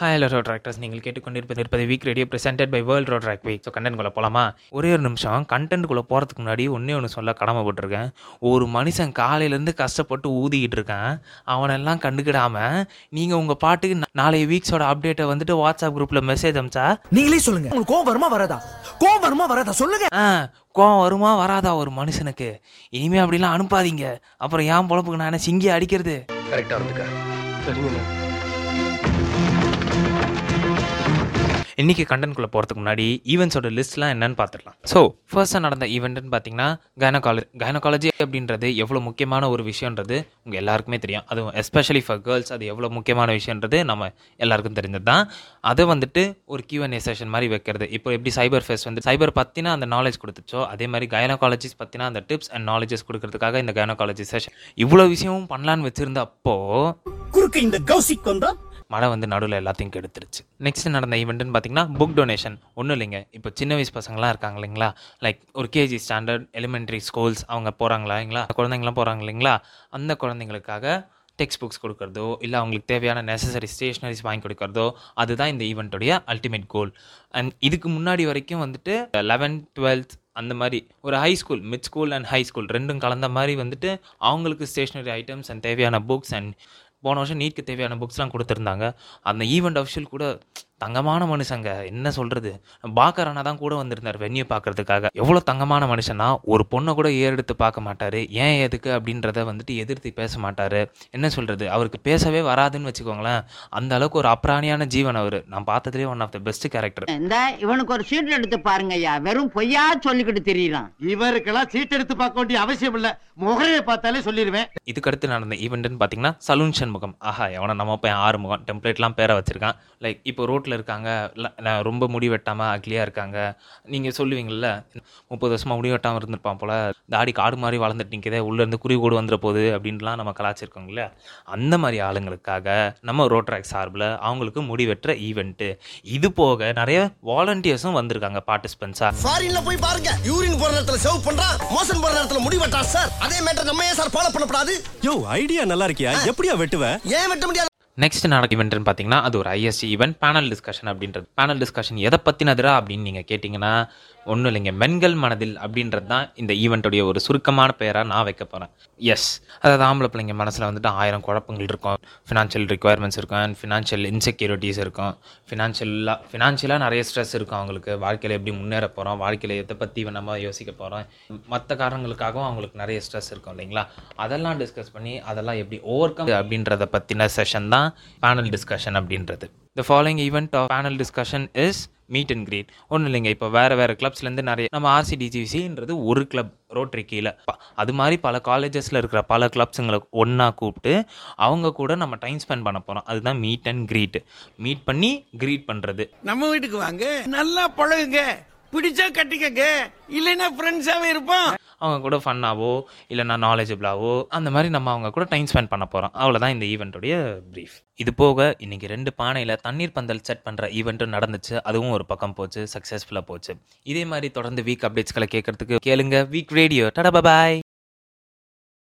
Hi hello road tractors நீங்கள் கேட்டுக்கொண்டிருப்பது இருப்பது week radio presented by world road track week so கண்டென்ட்குள்ளே போகலாமா ஒரே ஒரு நிமிஷம். கண்டென்ட்குள்ளே போகிறதுக்கு முன்னாடி ஒன்றே ஒன்று சொல்ல கடமைப்பட்டிருக்கேன். ஒரு மனுஷன் காலையிலேருந்து கஷ்டப்பட்டு ஊதிக்கிட்டு இருக்கான். அவனெல்லாம் கண்டுக்கிடாமல் நீங்கள் உங்கள் பாட்டுக்கு நாளைய வீக்ஸோட அப்டேட்டை வந்துட்டு வாட்ஸ்அப் குரூப்பில் மெசேஜ் அமிச்சா? நீங்களே சொல்லுங்க. உங்களுக்கு கோவம் வருமா வராதா? கோவம் வருமா வராதா? சொல்லுங்க. ஆ கோவம் வருமா வராதா ஒரு மனுஷனுக்கு? இனிமே அப்படிலாம் அனுப்பாதீங்க. அப்புறம் ஏன் பொழப்புக்கு நானே சிங்கி அடிக்கிறது? கரெக்டா இருந்துக்க சரிங்க இன்றைக்கி கண்டென்ட்குள்ளே போகிறதுக்கு முன்னாடி ஈவெண்ட்ஸோட லிஸ்ட்லாம் என்னன்னு பார்த்துடலாம் ஸோ ஃபர்ஸ்ட்டாக நடந்த ஈவெண்ட்னு பார்த்தீங்கன்னா கைனகாலஜி கைனகாலஜி அப்படின்றது எவ்வளோ முக்கியமான ஒரு விஷயன்றது உங்கள் எல்லாருக்குமே தெரியும். அதுவும் எஸ்பெஷலி ஃபார் கேர்ள்ஸ் அது எவ்வளோ முக்கியமான விஷயன்றது நம்ம எல்லாருக்கும் தெரிஞ்சது தான் அதை வந்துட்டு ஒரு கியூஎன்ஏ செஷன் மாதிரி வைக்கிறது. இப்போ எப்படி சைபர் ஃபெஸ்ட் வந்து சைபர் பற்றினா அந்த நாலேஜ் கொடுத்துச்சோ அதே மாதிரி கைனகாலஜிஸ் பற்றினா அந்த டிப்ஸ் அண்ட் நாலேஜஸ் கொடுக்கறதுக்காக இந்த கைனகாலஜி செஷன் இவ்வளோ விஷயமும் பண்ணலான்னு வச்சுருந்தப்போ குறுக்கு இந்த கௌசிக் வந்தா மழை வந்து நடுவில் எல்லாத்தையும் கெடுத்துருச்சு. நெக்ஸ்ட் நடந்த ஈவெண்ட்டுன்னு பார்த்தீங்கன்னா புக் டொனேஷன் ஒன்றும் இல்லைங்க. இப்போ சின்ன வயசு பசங்களாம் இருக்காங்க இல்லைங்களா? லைக் ஒரு கேஜி ஸ்டாண்டர்ட் எலிமெண்ட்ரி ஸ்கூல்ஸ் அவங்க போகிறாங்களா இல்லைங்களா? குழந்தைங்களாம் போகிறாங்க இல்லைங்களா? அந்த குழந்தைங்களுக்காக டெக்ஸ்ட் புக்ஸ் கொடுக்குறதோ இல்லை அவங்களுக்கு தேவையான நெசசரி ஸ்டேஷ்னரிஸ் வாங்கி கொடுக்குறதோ அதுதான் இந்த ஈவெண்ட்டுடைய அல்டிமேட் கோல் அண்ட் இதுக்கு முன்னாடி வரைக்கும் வந்துட்டு லெவன்த் டுவெல்த் அந்த மாதிரி ஒரு high school mid school and high school ரெண்டும் கலந்த மாதிரி வந்துட்டு அவங்களுக்கு ஸ்டேஷ்னரி ஐட்டம்ஸ் அண்ட் தேவையான புக்ஸ் அண்ட் போன வருஷம் நீட்க்கு தேவையான புக்ஸ்லாம் கொடுத்துருந்தாங்க. அந்த ஈவெண்ட் அஃபிஷியல் கூட தங்கமான மனுஷங்க. என்ன சொல்கிறது பாக்கரானா தான் கூட வந்திருந்தார் வென்யூ பார்க்கறதுக்காக எவ்வளோ தங்கமான மனுஷனா ஒரு பொண்ணை கூட ஏறெடுத்து பார்க்க மாட்டார். ஏன் எதுக்கு அப்படின்றத வந்துட்டு எதிர்த்து பேச மாட்டார். என்ன சொல்கிறது அவருக்கு பேசவே வராதுன்னு வச்சுக்கோங்களேன். அந்த அளவுக்கு ஒரு அப்ராணியான ஜீவன் அவர். நான் பார்த்ததுலேயே one of the best character இந்த இவனுக்கு ஒரு சீட் எடுத்து பாருங்க ஐயா வெறும் பொய்யா சொல்லிக்கிட்டு தெரியலாம் இவருக்கெல்லாம் சீட் எடுத்து பார்க்க வேண்டிய அவசியம் இல்ல. முகரையை பார்த்தாலே சொல்லிடுவேன் இதுக்கடுத்து நடந்த ஈவெண்ட்னு பார்த்தீங்கன்னா சலூன் சண்முகம் ஆஹா எவனை நம்ம போய் ஆறுமுகம் டெம்ப்ளேட்லாம் பேரை வச்சிருக்கான். லைக் இப்போ ரோட்டில் இருக்காங்க. ரொம்ப முடி வெட்டாமல் அக்லியாக இருக்காங்க. நீங்கள் சொல்லுவீங்கள்ல முப்பது வருஷமாக முடி வெட்டாமல் இருந்திருப்பான் போல தாடி காடு மாதிரி வளர்ந்துட்டு நிற்கதே உள்ளேருந்து குருவி கூடு வந்துட போகுது அப்படின்லாம் நம்ம கலாச்சிருக்கோங்களே அந்த மாதிரி ஆளுங்களுக்காக நம்ம ரோட்ராக் சார்பில் அவங்களுக்கு முடி வெட்டுற ஈவெண்ட்டு இது போக நிறைய வாலண்டியர்ஸும் வந்திருக்காங்க பார்ட்டிசிபென்ட்ஸாக ஃபாரின்ல போய் பாருங்க. யூரின் போற நேரத்துல சேவ் பண்றான் மோசன் போற நேரத்துல முடி வெட்டான் சார் அதே மேட்டர் நம்ம ஏன் சார் ஃபாலோ பண்ணக்கூடாது யோ ஐடியா நல்லா இருக்கியா? எப்படியா வெட்டுவ? ஏன் வெட்ட முடியாது? நெக்ஸ்ட் நடக்கும் ஈவெண்ட்னு பார்த்தீங்கன்னா அது ஒரு ஐஎஸ்சி ஈவெண்ட் பேனல் டிஸ்கஷன் அப்படின்றது. பேனல் டிஸ்கஷன் எதை பற்றினதுரா அப்படின்னு நீங்கள் கேட்டிங்கன்னா ஒன்றும் இல்லைங்க. மென்கள் மனதில் அப்படின்றது தான் இந்த ஈவெண்ட்டுடைய ஒரு சுருக்கமான பெயராக நான் வைக்க போகிறேன் எஸ் அதாவது ஆம்பளை பிள்ளைங்க மனசில் வந்துட்டு ஆயிரம் குழப்பங்கள் இருக்கும். ஃபினான்ஷியல் ரிக்குவயர்மெண்ட்ஸ் இருக்கும். அண்ட் ஃபினான்ஷியல் இன்செக்யூரிட்டிஸ் இருக்கும். ஃபினான்ஷியலாக ஃபினான்ஷியலாக நிறைய ஸ்ட்ரெஸ் இருக்கும் அவங்களுக்கு. வாழ்க்கையில் எப்படி முன்னேற போகிறோம் வாழ்க்கையில் எதை பற்றி நம்ம யோசிக்க போகிறோம் மற்ற காரணங்களுக்காகவும் அவங்களுக்கு நிறைய ஸ்ட்ரெஸ் இருக்கும் இல்லைங்களா? அதெல்லாம் டிஸ்கஸ் பண்ணி அதெல்லாம் எப்படி ஓவர் கம் அப்படின்றத பற்றின செஷன் தான் பேனல் டிஸ்கஷன் அப்படின்றது. The following event of panel discussion is meet and greet ஒன்றும் இல்லைங்க இப்போ வேறு வேறு கிளப்ஸ்லேருந்து நிறைய நம்ம ஆர்சிடிஜிசின்றது ஒரு கிளப் ரோட்டரி கீழே. அது மாதிரி பல காலேஜஸில் இருக்கிற பல கிளப்ஸுங்களை ஒன்றா கூப்பிட்டு அவங்க கூட நம்ம டைம் ஸ்பெண்ட் பண்ண போகிறோம் அதுதான் மீட் அண்ட் கிரீட் மீட் பண்ணி கிரீட் பண்ணுறது நம்ம வீட்டுக்கு வாங்க. நல்லா பழகுங்க. பிடிச்சா கட்டிக்கங்க. இல்லைன்னா ஃப்ரெண்ட்ஸாவே இருப்போம். அவங்க கூட ஃபன்னாவோ இல்லைன்னா நாலேஜபிளாவோ அந்த மாதிரி நம்ம அவங்க கூட டைம் ஸ்பெண்ட் பண்ண போகிறோம் அவ்வளோதான் இந்த ஈவெண்ட்டுடைய ப்ரீஃப் இது போக இன்றைக்கி ரெண்டு பானையில் தண்ணீர் பந்தல் செட் பண்ணுற ஈவெண்ட்டும் நடந்துச்சு. அதுவும் ஒரு பக்கம் போச்சு சக்ஸஸ்ஃபுல்லாக போச்சு. இதே மாதிரி தொடர்ந்து வீக் அப்டேட்ஸ்களை கேட்குறதுக்கு கேளுங்க. வீக் ரேடியோ டடா பாய்